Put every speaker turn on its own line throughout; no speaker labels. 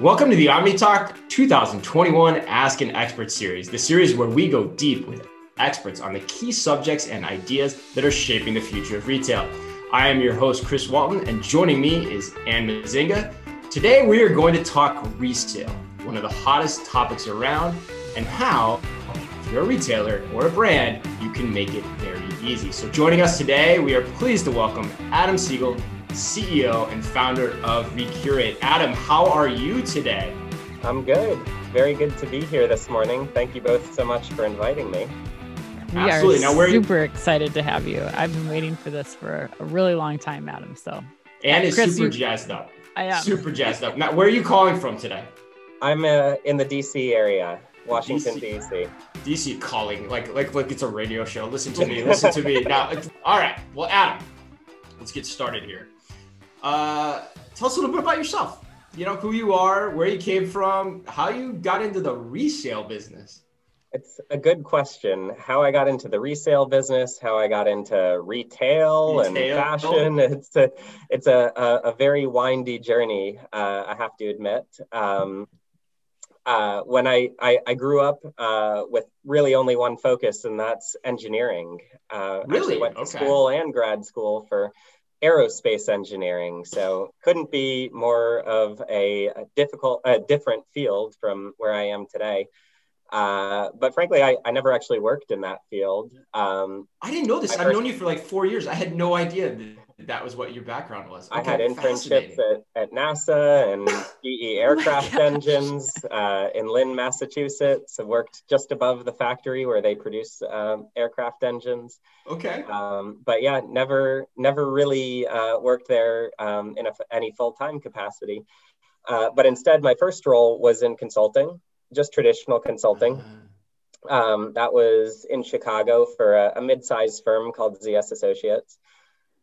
Welcome to the Omni Talk 2021 Ask an Expert series, the series where we go deep with experts on the key subjects and ideas that are shaping the future of retail. I am your host, Chris Walton, and joining me is Anne Mezzenga. Today, we are going to talk resale, one of the hottest topics around, and how, if you're a retailer or a brand, you can make it very easy. So, joining us today, we are pleased to welcome Adam Siegel, CEO and founder of Recurate. Adam, how are you today?
I'm good. Very good to be here this morning. Thank you both so much for inviting me.
We Absolutely. are now, super you... excited to have you. I've been waiting for this for a really long time, Adam. So,
and is super you... jazzed up. I am super jazzed up. Now, where are you calling from today?
I'm uh, in the DC area, Washington DC. DC.
DC calling like like like it's a radio show. Listen to me. Listen to me. Now, all right. Well, Adam, let's get started here. Uh, tell us a little bit about yourself. You know who you are, where you came from, how you got into the resale business.
It's a good question. How I got into the resale business, how I got into retail, retail. and fashion. It's a it's a, a, a very windy journey. Uh, I have to admit. Um, uh, when I, I, I grew up uh, with really only one focus, and that's engineering.
Uh, really,
went
to okay.
school and grad school for aerospace engineering. So couldn't be more of a, a difficult, a different field from where I am today. Uh, but frankly, I, I never actually worked in that field. Um,
I didn't know this. I've known you for like four years. I had no idea that, was what your background was.
Okay, I had internships at, at NASA and GE aircraft oh engines uh, in Lynn, Massachusetts. I worked just above the factory where they produce um, aircraft engines.
Okay.
Um, but yeah, never never really uh, worked there um, in a, any full time capacity. Uh, but instead, my first role was in consulting just traditional consulting. Mm-hmm. Um, that was in Chicago for a, a mid-sized firm called ZS Associates.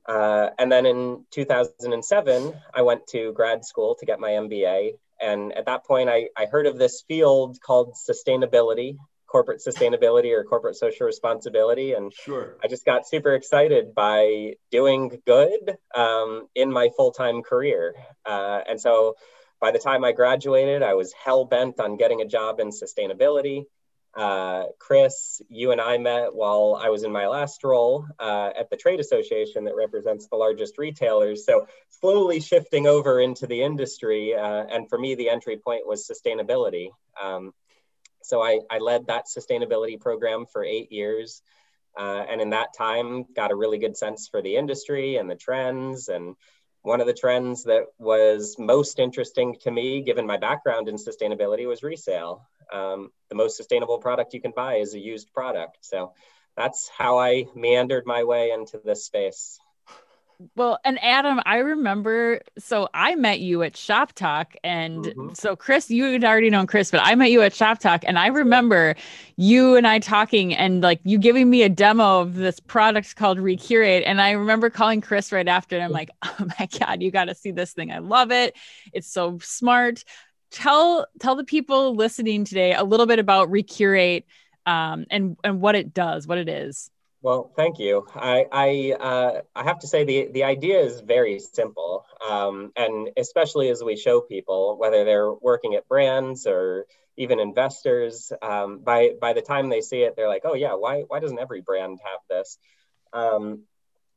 Uh, and then in 2007, I went to grad school to get my MBA. And at that point, I, I heard of this field called sustainability, corporate sustainability or corporate social responsibility. And
sure.
I just got super excited by doing good um, in my full time career. Uh, and so by the time I graduated, I was hell bent on getting a job in sustainability. Uh, Chris, you and I met while I was in my last role uh, at the trade association that represents the largest retailers. So, slowly shifting over into the industry. Uh, and for me, the entry point was sustainability. Um, so, I, I, led that sustainability program for eight years. Uh, and in that time, got a really good sense for the industry and the trends and one of the trends that was most interesting to me, given my background in sustainability, was resale. Um, the most sustainable product you can buy is a used product. So that's how I meandered my way into this space.
Well, and Adam, I remember. So I met you at Shoptalk, and mm-hmm. so Chris, you had already known Chris, but I met you at Shoptalk, and I remember you and I talking, and like you giving me a demo of this product called Recurate, and I remember calling Chris right after, and I'm like, "Oh my god, you got to see this thing! I love it. It's so smart." Tell tell the people listening today a little bit about Recurate um, and and what it does, what it is.
Well, thank you. I I, uh, I have to say the the idea is very simple, um, and especially as we show people, whether they're working at brands or even investors, um, by by the time they see it, they're like, oh yeah, why why doesn't every brand have this? Um,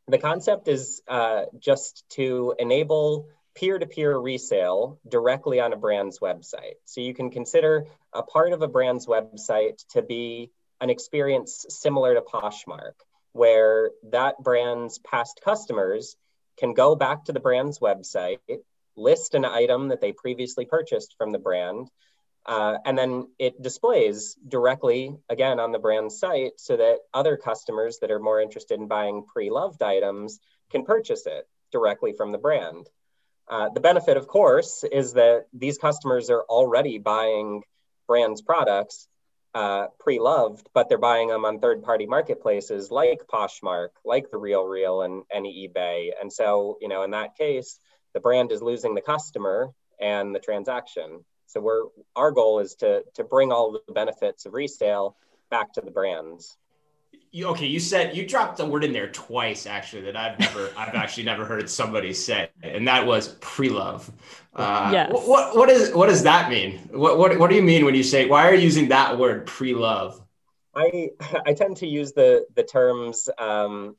the concept is uh, just to enable peer-to-peer resale directly on a brand's website. So you can consider a part of a brand's website to be an experience similar to Poshmark, where that brand's past customers can go back to the brand's website, list an item that they previously purchased from the brand, uh, and then it displays directly again on the brand site so that other customers that are more interested in buying pre loved items can purchase it directly from the brand. Uh, the benefit, of course, is that these customers are already buying brands products uh, pre-loved, but they're buying them on third-party marketplaces like Poshmark, like the Real Real and, and eBay. And so, you know, in that case, the brand is losing the customer and the transaction. So we're our goal is to to bring all the benefits of resale back to the brands.
You, okay, you said you dropped the word in there twice actually that I've never, I've actually never heard somebody say, and that was pre-love. Uh, yes. What what is what does that mean? What what what do you mean when you say why are you using that word pre-love?
I I tend to use the the terms um,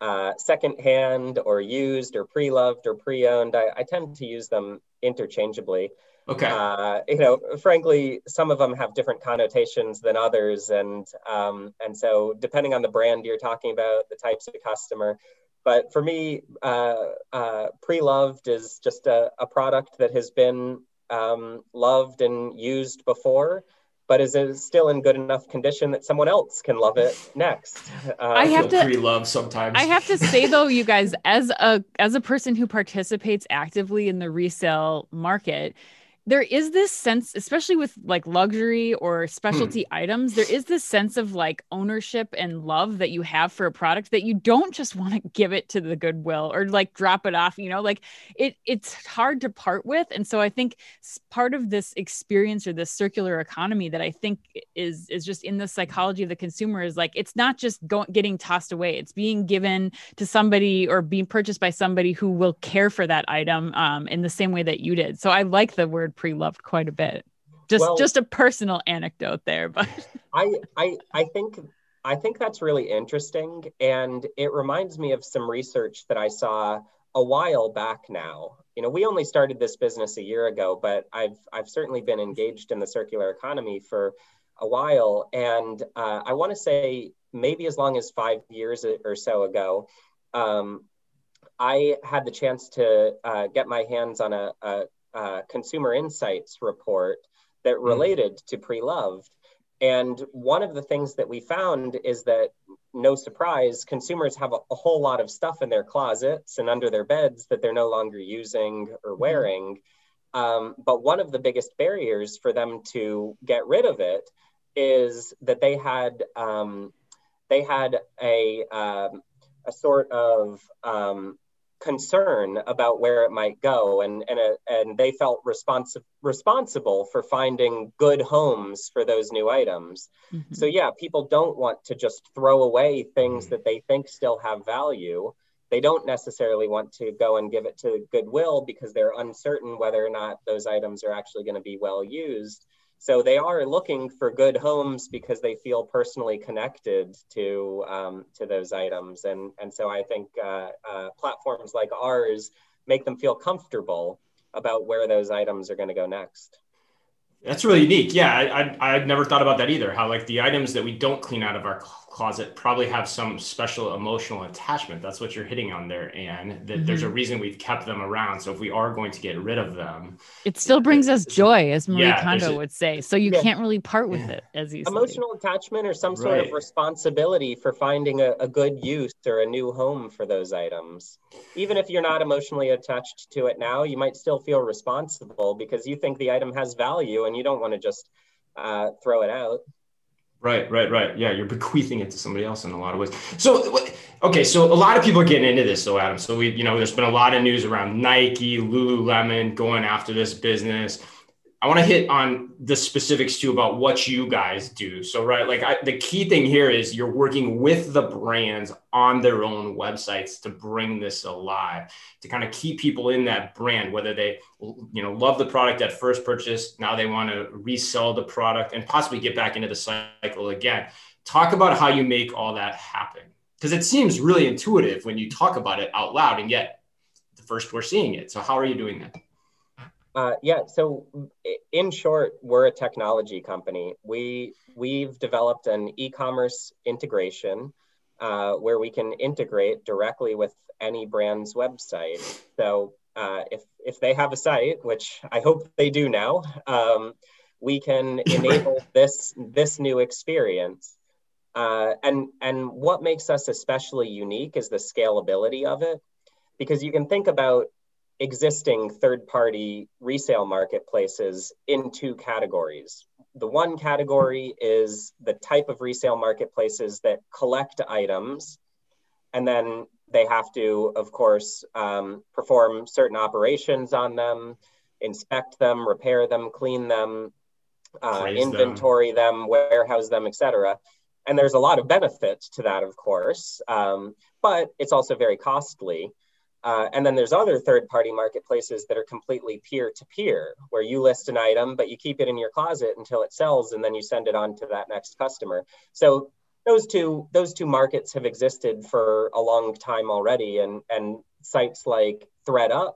uh, secondhand or used or pre-loved or pre-owned. I, I tend to use them interchangeably.
Okay.
Uh, you know, frankly, some of them have different connotations than others, and um, and so depending on the brand you're talking about, the types of customer. But for me, uh, uh, pre-loved is just a, a product that has been um, loved and used before, but is it still in good enough condition that someone else can love it next?
Uh, I have to
pre-love sometimes.
I have to say though, you guys, as a as a person who participates actively in the resale market there is this sense especially with like luxury or specialty hmm. items there is this sense of like ownership and love that you have for a product that you don't just want to give it to the goodwill or like drop it off you know? Like it it's hard to part with and so i think part of this experience or this circular economy that i think is is just in the psychology of the consumer is like it's not just going getting tossed away. It's being given to somebody or being purchased by somebody who will care for that item um, in the same way that you did. So i like the word pre-loved quite a bit. Just well, just a personal anecdote there, but
I I I think I think that's really interesting and it reminds me of some research that I saw a while back now. You know, we only started this business a year ago, but I've I've certainly been engaged in the circular economy for a while and uh, I want to say maybe as long as 5 years or so ago um, I had the chance to uh, get my hands on a, a, uh, consumer insights report that hmm. related mm. to pre-loved and one of the things that we found is that no surprise consumers have a, a, whole lot of stuff in their closets and under their beds that they're no longer using or hmm. wearing um, but one of the biggest barriers for them to get rid of it is that they had um, they had a um, a sort of um, concern about where it might go and and, a, and they felt responsi- responsible for finding good homes for those new items. Mm-hmm. so yeah people don't want to just throw away things that they think still have value. They don't necessarily want to go and give it to goodwill because they're uncertain whether or not those items are actually going to be well used so they are looking for good homes because they feel personally connected to um, to those items, and and so I think uh, uh, platforms like ours make them feel comfortable about where those items are going to go next.
That's really unique. Yeah, I, I I'd never thought about that either. How like the items that we don't clean out of our closet probably have some special emotional attachment. That's what you're hitting on there, and that mm-hmm. there's a mm-hmm. reason we've kept them around. So if we are going to get rid of them,
it still brings us joy, as Marie yeah, Kondo would say. So you yeah. can't really part with it as easily.
Emotional attachment or some sort right. of responsibility for finding a, a good use or a new home for those items. Even if you're not emotionally attached to it now, you might still feel responsible because you think the item has value and you don't want to just uh, throw it out.
Right, right, right. Yeah, you're bequeathing it to somebody else in a lot of ways. So, okay, so a lot of people are getting into this, though, Adam. So we, you know, there's been a lot of news around Nike, Lululemon going after this business. I want to hit on the specifics too about what you guys do. So, right, like I, the key thing here is you're working with the brands on their own websites to bring this alive, to kind of keep people in that brand, whether they, you know, love the product at first purchase, now they want to resell the product and possibly get back into the cycle again. Talk about how you make all that happen because it seems really intuitive when you talk about it out loud, and yet the first we're seeing it. So, how are you doing that?
Uh, yeah. So, in short, we're a technology company. We we've developed an e-commerce integration uh, where we can integrate directly with any brand's website. So, uh, if if they have a site, which I hope they do now, um, we can enable this this new experience. Uh, and and what makes us especially unique is the scalability of it, because you can think about existing third party resale marketplaces in two categories. The one category is the type of resale marketplaces that collect items, and then they have to, of course, um, perform certain operations on them, inspect them, repair them, clean them, uh, inventory them. them, warehouse them, etc. and there's a lot of benefit to that, of course, um, but it's also very costly. Uh, and then there's other third party marketplaces that are completely peer to peer, where you list an item, but you keep it in your closet until it sells, and then you send it on to that next customer. So those two those two markets have existed for a long time already, and and sites like thredUP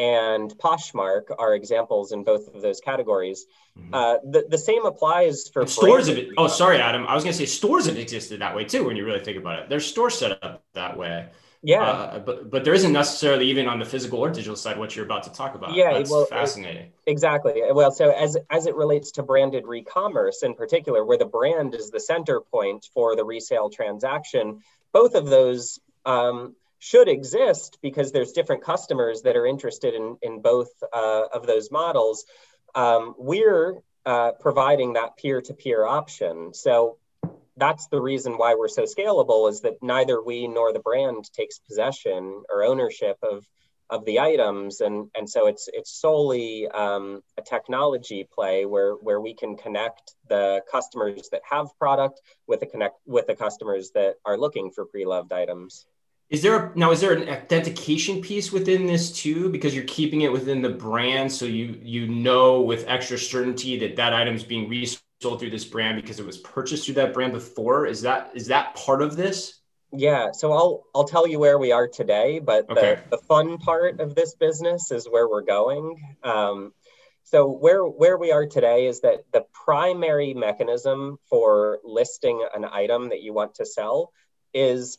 and Poshmark are examples in both of those categories. Mm-hmm. Uh, the, the same applies for
stores. Of it. Oh, sorry, Adam. I was going to say stores have existed that way too. When you really think about it, there's stores set up that way.
Yeah,
uh, but but there isn't necessarily even on the physical or digital side what you're about to talk about.
Yeah,
That's
well,
fascinating.
Exactly. Well, so as as it relates to branded re-commerce in particular, where the brand is the center point for the resale transaction, both of those um, should exist because there's different customers that are interested in, in both uh, of those models. Um, we're uh, providing that peer-to-peer option. So that's the reason why we're so scalable is that neither we nor the brand takes possession or ownership of of the items and and so it's it's solely um, a technology play where where we can connect the customers that have product with the connect with the customers that are looking for pre-loved items
is there a, now? Is there an authentication piece within this too? Because you're keeping it within the brand, so you you know with extra certainty that that item is being resold through this brand because it was purchased through that brand before. Is that is that part of this?
Yeah. So I'll I'll tell you where we are today, but okay. the the fun part of this business is where we're going. Um, so where where we are today is that the primary mechanism for listing an item that you want to sell is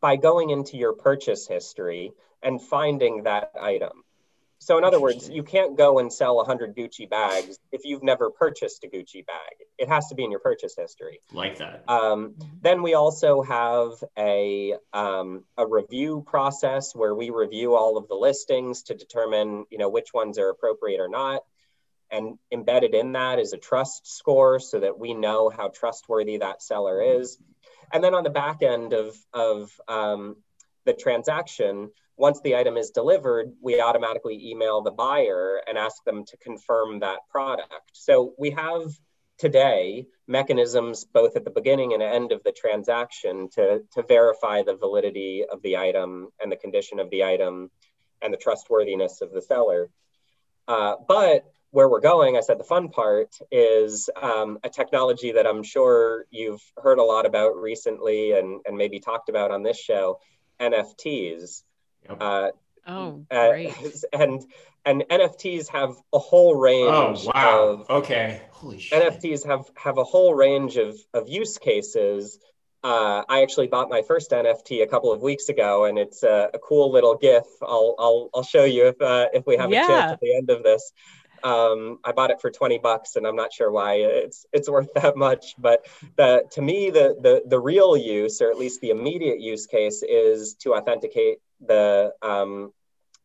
by going into your purchase history and finding that item. So, in other words, you can't go and sell 100 Gucci bags if you've never purchased a Gucci bag. It has to be in your purchase history.
Like that.
Um, then we also have a, um, a review process where we review all of the listings to determine, you know, which ones are appropriate or not. And embedded in that is a trust score so that we know how trustworthy that seller is. And then on the back end of, of um, the transaction, once the item is delivered, we automatically email the buyer and ask them to confirm that product. So we have today mechanisms both at the beginning and end of the transaction to, to verify the validity of the item and the condition of the item and the trustworthiness of the seller. Uh, but where we're going, I said the fun part is um, a technology that I'm sure you've heard a lot about recently and, and maybe talked about on this show NFTs.
Yep. Uh, oh, uh, great.
and and NFTs have a whole range.
Oh, wow. Of,
okay. Holy shit. NFTs have have a whole range of of use cases. Uh, I actually bought my first NFT a couple of weeks ago, and it's a, a cool little GIF. I'll I'll I'll show you if uh, if we have yeah. a chance at the end of this. Um, I bought it for 20 bucks and I'm not sure why it's it's worth that much. But the, to me, the, the, the real use, or at least the immediate use case, is to authenticate the, um,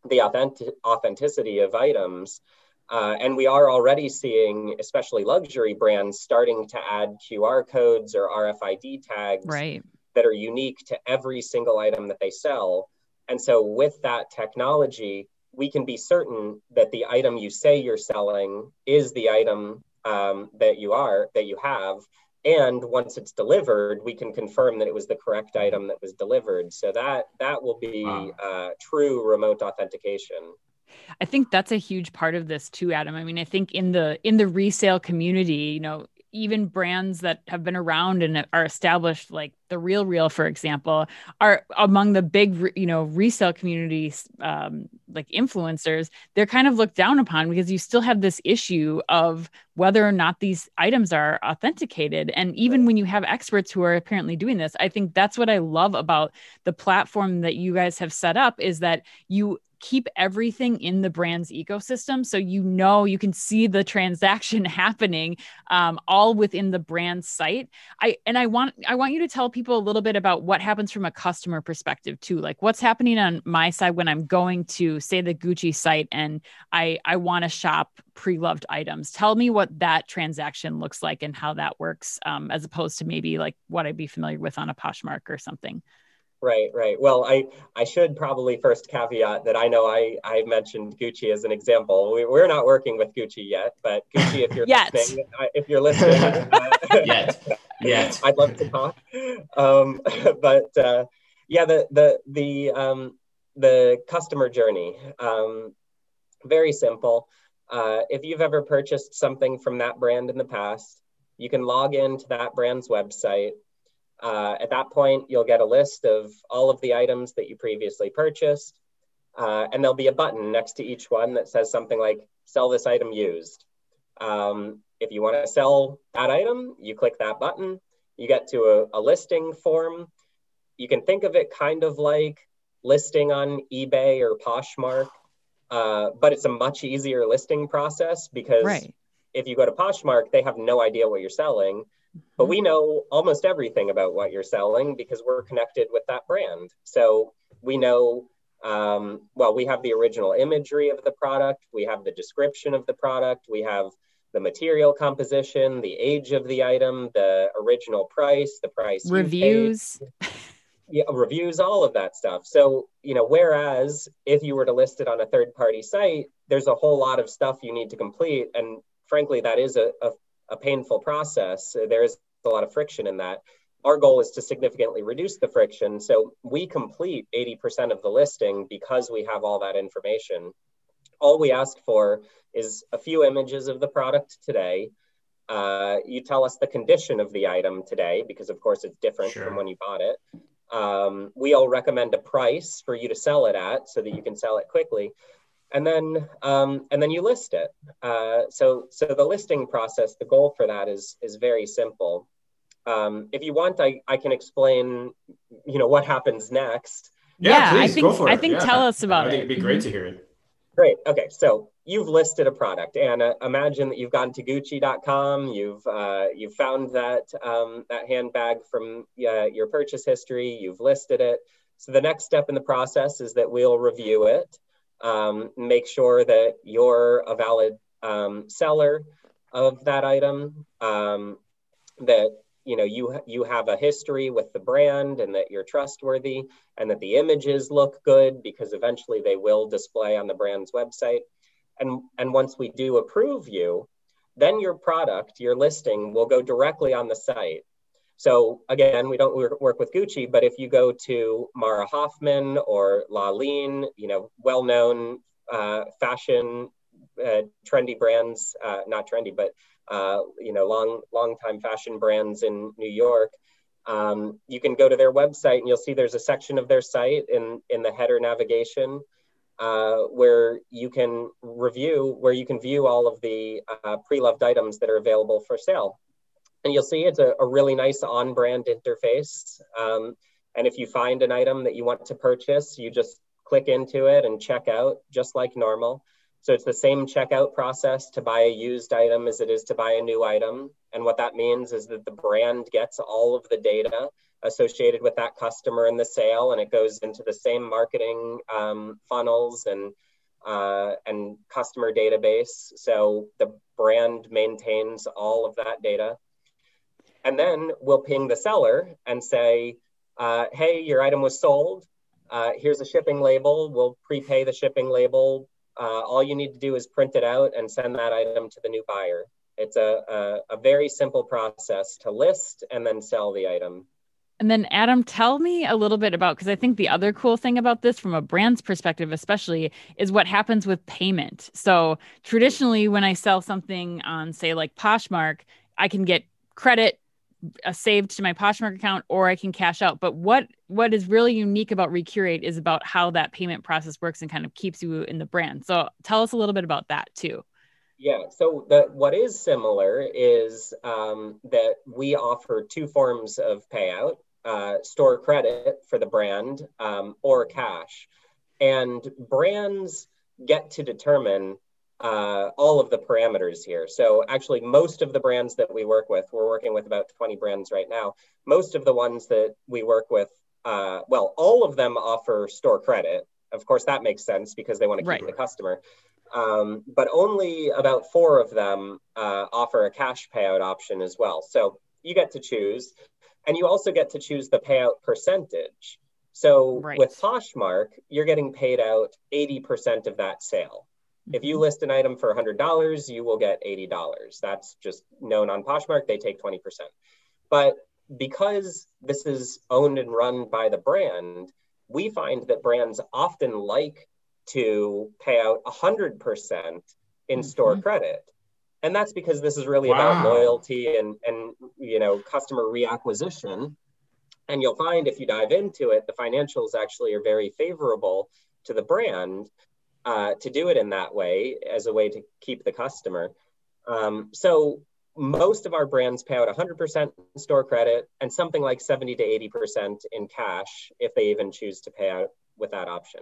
the authentic, authenticity of items. Uh, and we are already seeing, especially luxury brands, starting to add QR codes or RFID tags
right.
that are unique to every single item that they sell. And so, with that technology, we can be certain that the item you say you're selling is the item um, that you are that you have and once it's delivered we can confirm that it was the correct item that was delivered so that that will be wow. uh, true remote authentication
I think that's a huge part of this too, Adam. I mean, I think in the in the resale community, you know, even brands that have been around and are established like the real real for example are among the big you know resale communities um, like influencers they're kind of looked down upon because you still have this issue of whether or not these items are authenticated. And even when you have experts who are apparently doing this i think that's what i love about the platform that you guys have set up is that you keep everything in the brand's ecosystem. So you know you can see the transaction happening um, all within the brand site. I and i want i want you to tell people a little bit about what happens from a customer perspective too like what's happening on my side when i'm going to say the gucci site and i i want to shop pre-loved items. Tell me what that transaction looks like and how that works um, as opposed to maybe like what i'd be familiar with on a poshmark or something
Right, right. Well, I, I should probably first caveat that I know I, I mentioned Gucci as an example. We, we're not working with Gucci yet, but Gucci, if you're listening, if you're listening, uh, yet.
Yeah,
I'd love to talk. Um, but uh, yeah, the the the um, the customer journey, um, very simple. Uh, if you've ever purchased something from that brand in the past, you can log into that brand's website. Uh, at that point, you'll get a list of all of the items that you previously purchased, uh, and there'll be a button next to each one that says something like "Sell this item used." Um, if you want to sell that item, you click that button. You get to a, a listing form. You can think of it kind of like listing on eBay or Poshmark, uh, but it's a much easier listing process because right. if you go to Poshmark, they have no idea what you're selling. But we know almost everything about what you're selling because we're connected with that brand. So we know, um, well, we have the original imagery of the product, we have the description of the product, we have the material composition, the age of the item, the original price, the price
reviews.
yeah, reviews, all of that stuff. So, you know, whereas if you were to list it on a third party site, there's a whole lot of stuff you need to complete. And frankly, that is a, a, a painful process. There's a lot of friction in that. Our goal is to significantly reduce the friction. So we complete 80% of the listing because we have all that information. All we ask for is a few images of the product today. Uh, you tell us the condition of the item today, because of course it's different sure. from when you bought it. Um, we'll recommend a price for you to sell it at so that you can sell it quickly. And then, um, and then you list it. Uh, so, so the listing process, the goal for that is is very simple. Um, if you want, I, I can explain, you know, what happens next.
Yeah, yeah please, I think I think yeah. tell us about I
it. It'd be great to hear it.
Great. Okay. So you've listed a product, and uh, imagine that you've gone to Gucci.com. You've uh, you've found that um, that handbag from uh, your purchase history. You've listed it. So the next step in the process is that we'll review it, um, make sure that you're a valid um, seller of that item, um, that you know you you have a history with the brand and that you're trustworthy and that the images look good because eventually they will display on the brand's website. And and once we do approve you then your product your listing will go directly on the site so again we don't work with gucci but if you go to mara hoffman or Laline, you know well-known uh, fashion uh, trendy brands uh, not trendy but uh, you know, long, long time fashion brands in New York. Um, you can go to their website and you'll see there's a section of their site in, in the header navigation uh, where you can review, where you can view all of the uh, pre-loved items that are available for sale. And you'll see it's a, a really nice on-brand interface. Um, and if you find an item that you want to purchase, you just click into it and check out just like normal. So it's the same checkout process to buy a used item as it is to buy a new item. And what that means is that the brand gets all of the data associated with that customer in the sale, and it goes into the same marketing um, funnels and uh, and customer database. So the brand maintains all of that data. And then we'll ping the seller and say, uh, hey, your item was sold. Uh, here's a shipping label. We'll prepay the shipping label uh, all you need to do is print it out and send that item to the new buyer. It's a, a, a very simple process to list and then sell the item.
And then, Adam, tell me a little bit about because I think the other cool thing about this, from a brand's perspective, especially, is what happens with payment. So, traditionally, when I sell something on, say, like Poshmark, I can get credit uh, saved to my Poshmark account or I can cash out. But what what is really unique about Recurate is about how that payment process works and kind of keeps you in the brand. So tell us a little bit about that too.
Yeah. So the what is similar is um, that we offer two forms of payout: uh, store credit for the brand um, or cash, and brands get to determine uh, all of the parameters here. So actually, most of the brands that we work with, we're working with about 20 brands right now. Most of the ones that we work with, uh, well, all of them offer store credit. Of course, that makes sense because they want to keep right. the customer. Um, but only about four of them uh, offer a cash payout option as well. So you get to choose, and you also get to choose the payout percentage. So right. with Poshmark, you're getting paid out 80% of that sale. If you list an item for $100, you will get $80. That's just known on Poshmark. They take 20%. But because this is owned and run by the brand, we find that brands often like to pay out 100% in store mm-hmm. credit. And that's because this is really wow. about loyalty and, and you know customer reacquisition. And you'll find if you dive into it, the financials actually are very favorable to the brand uh, to do it in that way as a way to keep the customer. Um, so most of our brands pay out 100% store credit and something like 70 to 80% in cash if they even choose to pay out with that option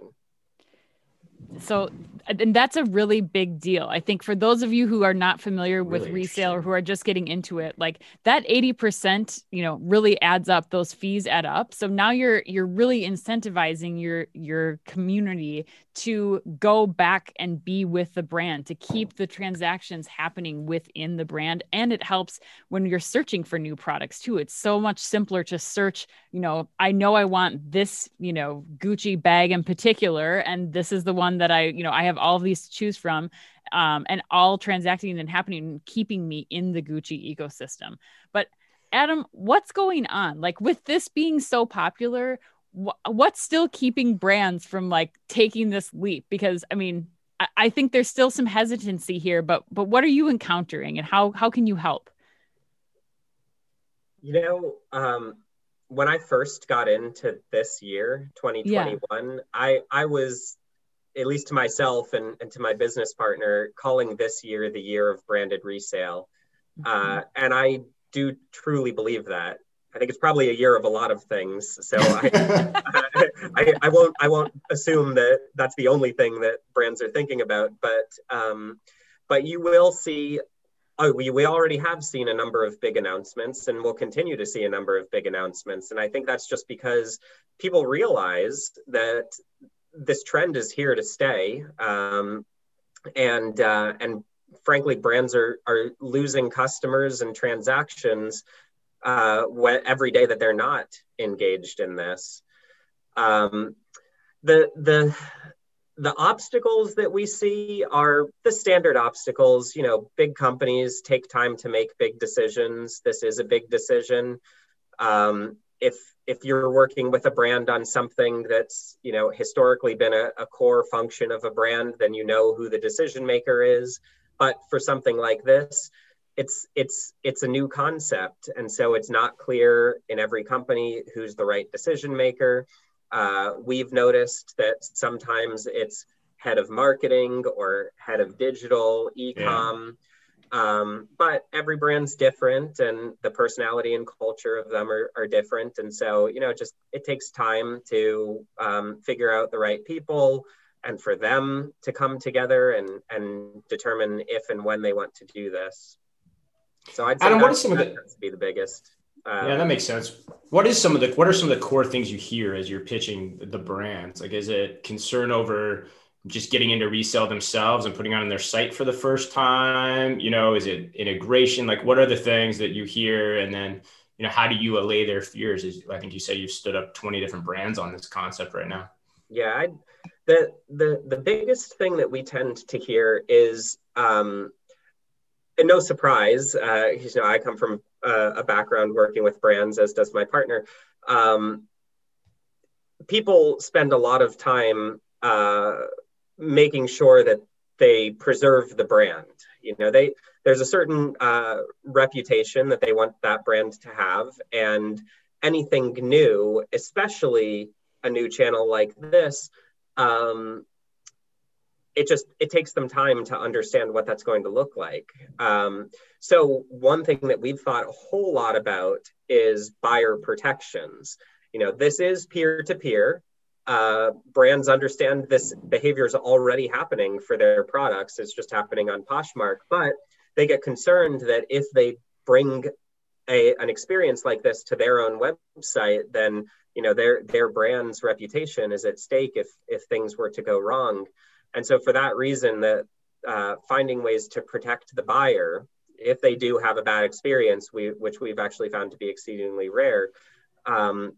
so and that's a really big deal. I think for those of you who are not familiar with really resale or who are just getting into it like that 80% you know really adds up. Those fees add up. So now you're you're really incentivizing your your community to go back and be with the brand to keep the transactions happening within the brand. And it helps when you're searching for new products too. It's so much simpler to search you know i know i want this you know gucci bag in particular and this is the one that i you know i have all of these to choose from um, and all transacting and happening and keeping me in the gucci ecosystem. But adam what's going on? Like with this being so popular what's still keeping brands from like taking this leap? Because i mean I, I think there's still some hesitancy here but but what are you encountering and how how can you help?
You know um when i first got into this year 2021 yeah. i i was at least to myself and, and to my business partner calling this year the year of branded resale mm-hmm. uh, and i do truly believe that I think it's probably a year of a lot of things. So I, I, I, won't I won't assume that that's the only thing that brands are thinking about. But um, but you will see. Oh, we, we already have seen a number of big announcements, and we'll continue to see a number of big announcements. And I think that's just because people realize that this trend is here to stay, um, and uh, and frankly, brands are are losing customers and transactions uh, every day that they're not engaged in this. Um, the the the obstacles that we see are the standard obstacles. You know, big companies take time to make big decisions. This is a big decision. Um, if if you're working with a brand on something that's you know historically been a, a core function of a brand, then you know who the decision maker is. But for something like this, it's it's it's a new concept and so it's not clear in every company who's the right decision maker uh, we've noticed that sometimes it's head of marketing or head of digital ecom yeah. Um, but every brand's different and the personality and culture of them are, are different and so you know just it takes time to um, figure out the right people and for them to come together and and determine if and when they want to do this so I'd say Adam, what are some of the to be the biggest.
Um, yeah, that makes sense. What is some of the what are some of the core things you hear as you're pitching the brands? Like, is it concern over just getting into resale themselves and putting on their site for the first time? You know, is it integration? Like, what are the things that you hear? And then, you know, how do you allay their fears? Is I think you said you've stood up 20 different brands on this concept right now.
Yeah, I, the the the biggest thing that we tend to hear is um, and no surprise, uh, you know, I come from uh, a background working with brands, as does my partner. Um, people spend a lot of time uh, making sure that they preserve the brand. You know, they there's a certain uh, reputation that they want that brand to have, and anything new, especially a new channel like this, um, it just it takes them time to understand what that's going to look like. Um, so one thing that we've thought a whole lot about is buyer protections. You know this is peer-to-peer uh, brands understand this behavior is already happening for their products. It's just happening on poshmark but they get concerned that if they bring a, an experience like this to their own website then you know their their brand's reputation is at stake if if things were to go wrong. And so for that reason, that uh, finding ways to protect the buyer if they do have a bad experience, we, which we've actually found to be exceedingly rare, um,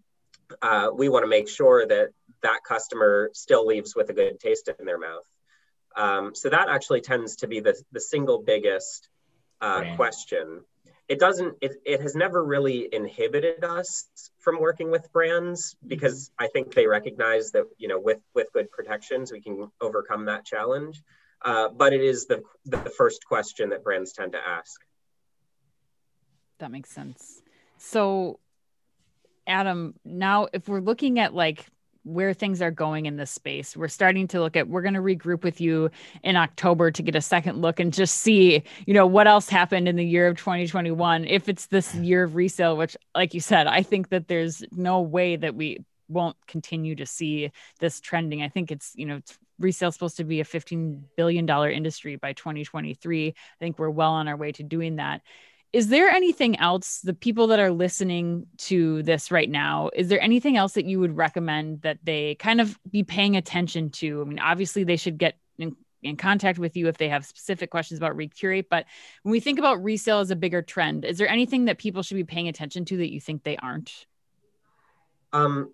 uh, we want to make sure that that customer still leaves with a good taste in their mouth. Um, so that actually tends to be the, the single biggest uh, question. it doesn't it, it has never really inhibited us from working with brands because i think they recognize that you know with with good protections we can overcome that challenge. Uh, but it is the the first question that brands tend to ask.
That makes sense. So adam now if we're looking at like where things are going in this space. We're starting to look at we're going to regroup with you in October to get a second look and just see, you know, what else happened in the year of 2021 if it's this year of resale which like you said, I think that there's no way that we won't continue to see this trending. I think it's, you know, resale supposed to be a 15 billion dollar industry by 2023. I think we're well on our way to doing that is there anything else the people that are listening to this right now is there anything else that you would recommend that they kind of be paying attention to? I mean obviously they should get in, in contact with you if they have specific questions about recurate but when we think about resale as a bigger trend is there anything that people should be paying attention to that you think they aren't?
Um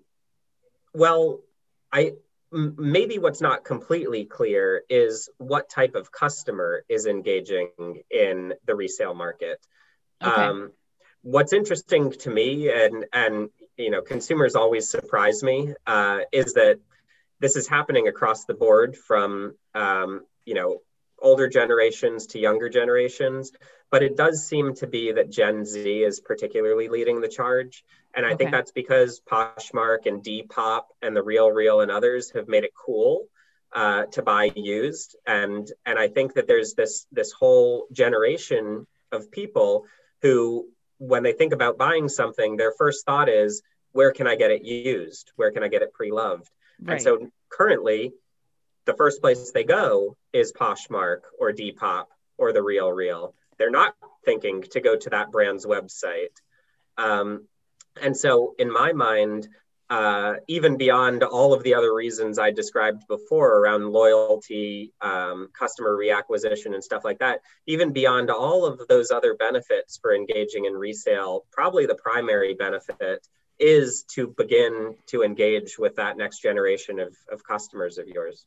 well i maybe what's not completely clear is what type of customer is engaging in the resale market Okay. Um, what's interesting to me, and and you know, consumers always surprise me, uh, is that this is happening across the board from um, you know older generations to younger generations. But it does seem to be that Gen Z is particularly leading the charge. And I okay. think that's because Poshmark and Depop and the Real Real and others have made it cool uh, to buy used. And and I think that there's this this whole generation of people who, when they think about buying something, their first thought is, where can I get it used? Where can I get it pre loved? Right. And so currently, the first place they go is Poshmark or Depop or the Real Real. They're not thinking to go to that brand's website. Um, and so, in my mind, uh, even beyond all of the other reasons I described before around loyalty, um, customer reacquisition, and stuff like that, even beyond all of those other benefits for engaging in resale, probably the primary benefit is to begin to engage with that next generation of, of customers of yours.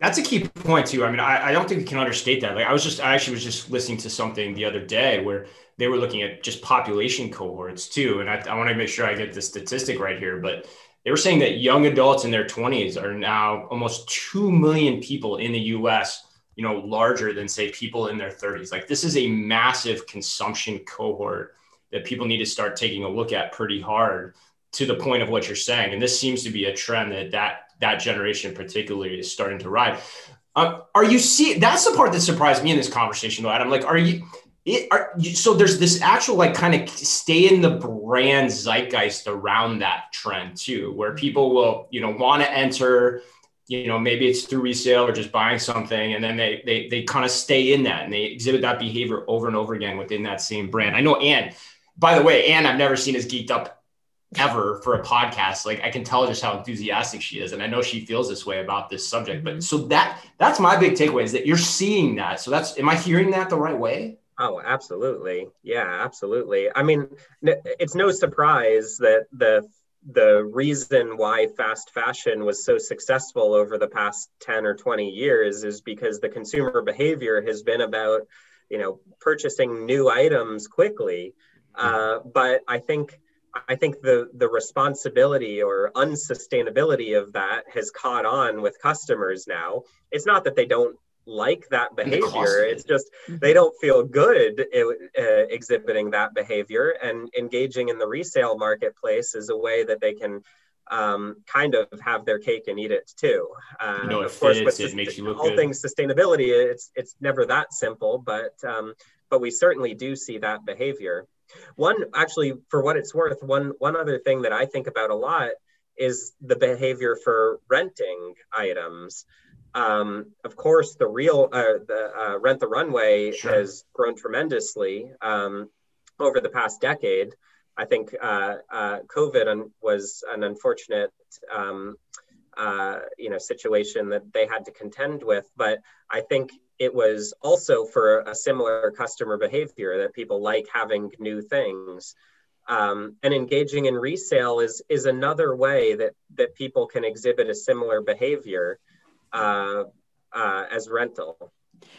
That's a key point too. I mean, I, I don't think we can understate that. Like I was just, I actually was just listening to something the other day where they were looking at just population cohorts too. And I, I want to make sure I get the statistic right here, but they were saying that young adults in their 20s are now almost 2 million people in the US, you know, larger than say people in their 30s. Like this is a massive consumption cohort that people need to start taking a look at pretty hard to the point of what you're saying. And this seems to be a trend that that, that generation particularly is starting to ride. Um, are you see that's the part that surprised me in this conversation though, Adam? Like, are you it are, you so there's this actual like kind of stay in the brand zeitgeist around that trend too where people will you know want to enter you know maybe it's through resale or just buying something and then they they, they kind of stay in that and they exhibit that behavior over and over again within that same brand i know anne by the way anne i've never seen as geeked up ever for a podcast like i can tell just how enthusiastic she is and i know she feels this way about this subject but mm-hmm. so that that's my big takeaway is that you're seeing that so that's am i hearing that the right way
Oh, absolutely. Yeah, absolutely. I mean, it's no surprise that the the reason why fast fashion was so successful over the past 10 or 20 years is because the consumer behavior has been about, you know, purchasing new items quickly. Mm-hmm. Uh, but I think I think the the responsibility or unsustainability of that has caught on with customers now. It's not that they don't like that behavior. It's just mm-hmm. they don't feel good uh, exhibiting that behavior, and engaging in the resale marketplace is a way that they can um, kind of have their cake and eat it too.
Uh, you know, of course, fits, with it makes you look
all
good.
things sustainability, it's it's never that simple, but um, but we certainly do see that behavior. One actually, for what it's worth, one one other thing that I think about a lot is the behavior for renting items. Um, of course, the real uh, the uh, rent the runway sure. has grown tremendously um, over the past decade. I think uh, uh COVID was an unfortunate um, uh, you know situation that they had to contend with, but I think it was also for a similar customer behavior that people like having new things. Um, and engaging in resale is is another way that that people can exhibit a similar behavior uh, uh, as rental.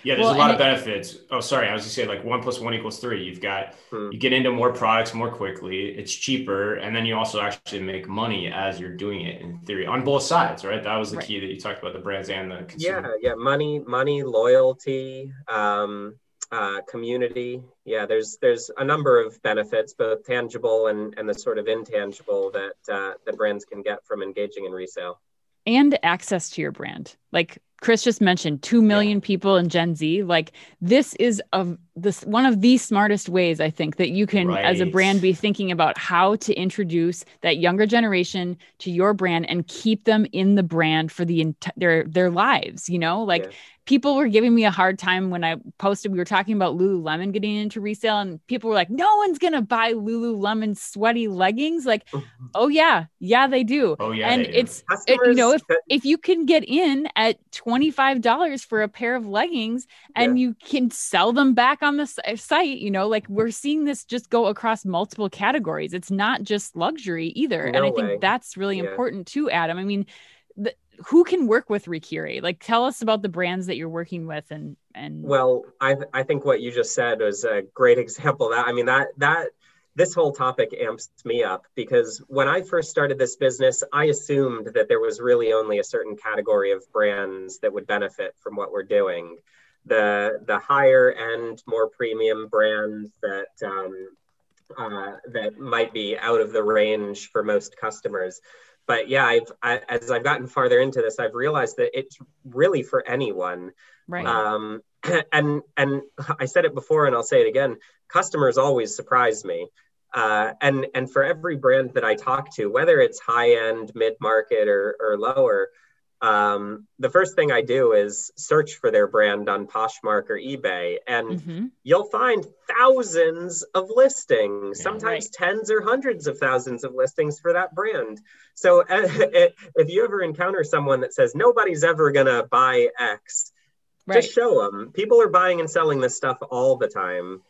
Yeah, there's well, a lot of benefits. Oh, sorry, I was just saying like one plus one equals three. You've got hmm. you get into more products more quickly. It's cheaper, and then you also actually make money as you're doing it in theory on both sides, right? That was the right. key that you talked about the brands and the
consumer. Yeah, yeah, money, money, loyalty, um, uh, community. Yeah, there's there's a number of benefits, both tangible and and the sort of intangible that uh, that brands can get from engaging in resale
and access to your brand. Like Chris just mentioned, 2 million yeah. people in Gen Z. Like this is of this one of the smartest ways I think that you can right. as a brand be thinking about how to introduce that younger generation to your brand and keep them in the brand for the their their lives, you know? Like yeah people were giving me a hard time when I posted. We were talking about Lululemon getting into resale, and people were like, "No one's gonna buy Lululemon sweaty leggings." Like, oh yeah, yeah they do.
Oh yeah,
and it's it, you know if if you can get in at twenty five dollars for a pair of leggings and yeah. you can sell them back on the uh, site, you know, like we're seeing this just go across multiple categories. It's not just luxury either, no and I think way. that's really yeah. important too, Adam. I mean. The, who can work with Recurate? Like, tell us about the brands that you're working with, and and.
Well, I I think what you just said was a great example. That I mean that that this whole topic amps me up because when I first started this business, I assumed that there was really only a certain category of brands that would benefit from what we're doing. The the higher end, more premium brands that um, uh, that might be out of the range for most customers but yeah, I've I, as I've gotten farther into this, I've realized that it's really for anyone.
Right.
Um, and and I said it before, and I'll say it again. Customers always surprise me. Uh, and and for every brand that I talk to, whether it's high end, mid market, or or lower, um, the first thing I do is search for their brand on Poshmark or eBay, and mm-hmm. you'll find thousands of listings, yeah, sometimes right. tens or hundreds of thousands of listings for that brand. So if you ever encounter someone that says nobody's ever gonna buy X, right. just show them. People are buying and selling this stuff all the time.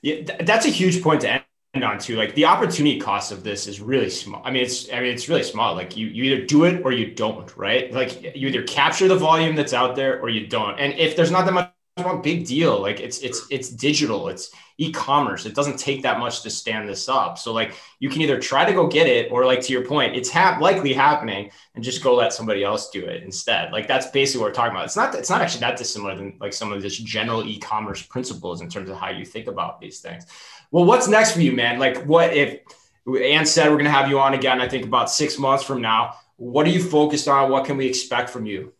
Yeah, that's a huge point to end on to like the opportunity cost of this is really small. I mean, it's I mean it's really small. Like you you either do it or you don't, right? Like you either capture the volume that's out there or you don't. And if there's not that much one big deal, like it's it's it's digital, it's e-commerce. It doesn't take that much to stand this up. So like you can either try to go get it or like to your point, it's hap- likely happening and just go let somebody else do it instead. Like that's basically what we're talking about. It's not it's not actually that dissimilar than like some of just general e-commerce principles in terms of how you think about these things. Well, what's next for you, man? Like, what if Anne said we're going to have you on again? I think about six months from now. What are you focused on? What can we expect from you?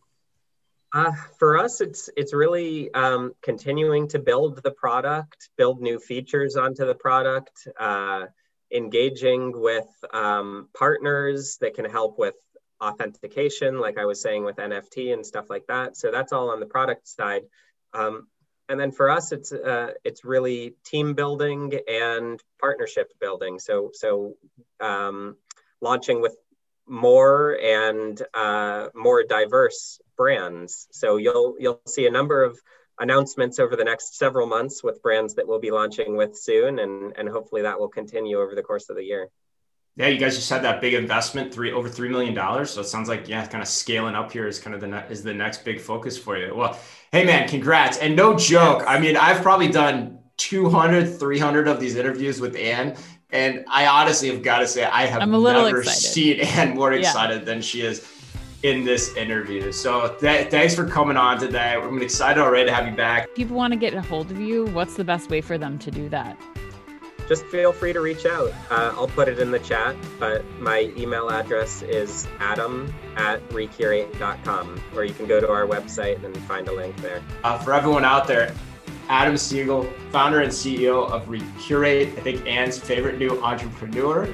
Uh, for us, it's it's really um, continuing to build the product, build new features onto the product, uh, engaging with um, partners that can help with authentication, like I was saying with NFT and stuff like that. So that's all on the product side. Um, and then for us, it's uh, it's really team building and partnership building. So so um, launching with more and uh, more diverse brands. So you'll you'll see a number of announcements over the next several months with brands that we'll be launching with soon, and and hopefully that will continue over the course of the year.
Yeah, you guys just had that big investment, three over three million dollars. So it sounds like yeah, kind of scaling up here is kind of the ne- is the next big focus for you. Well, hey man, congrats! And no joke, I mean, I've probably done 200, 300 of these interviews with Anne, and I honestly have got to say I have I'm a little never excited. seen Anne more excited yeah. than she is in this interview. So th- thanks for coming on today. I'm excited already to have you back.
People want to get a hold of you. What's the best way for them to do that?
Just feel free to reach out. Uh, I'll put it in the chat, but my email address is adam at recurate.com, or you can go to our website and find a link there.
Uh, for everyone out there, Adam Siegel, founder and CEO of Recurate, I think Anne's favorite new entrepreneur.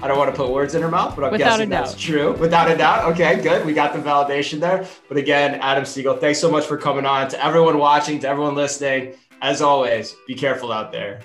I don't want to put words in her mouth, but I'm Without guessing that's true. Without a doubt. Okay, good. We got the validation there. But again, Adam Siegel, thanks so much for coming on. To everyone watching, to everyone listening, as always, be careful out there.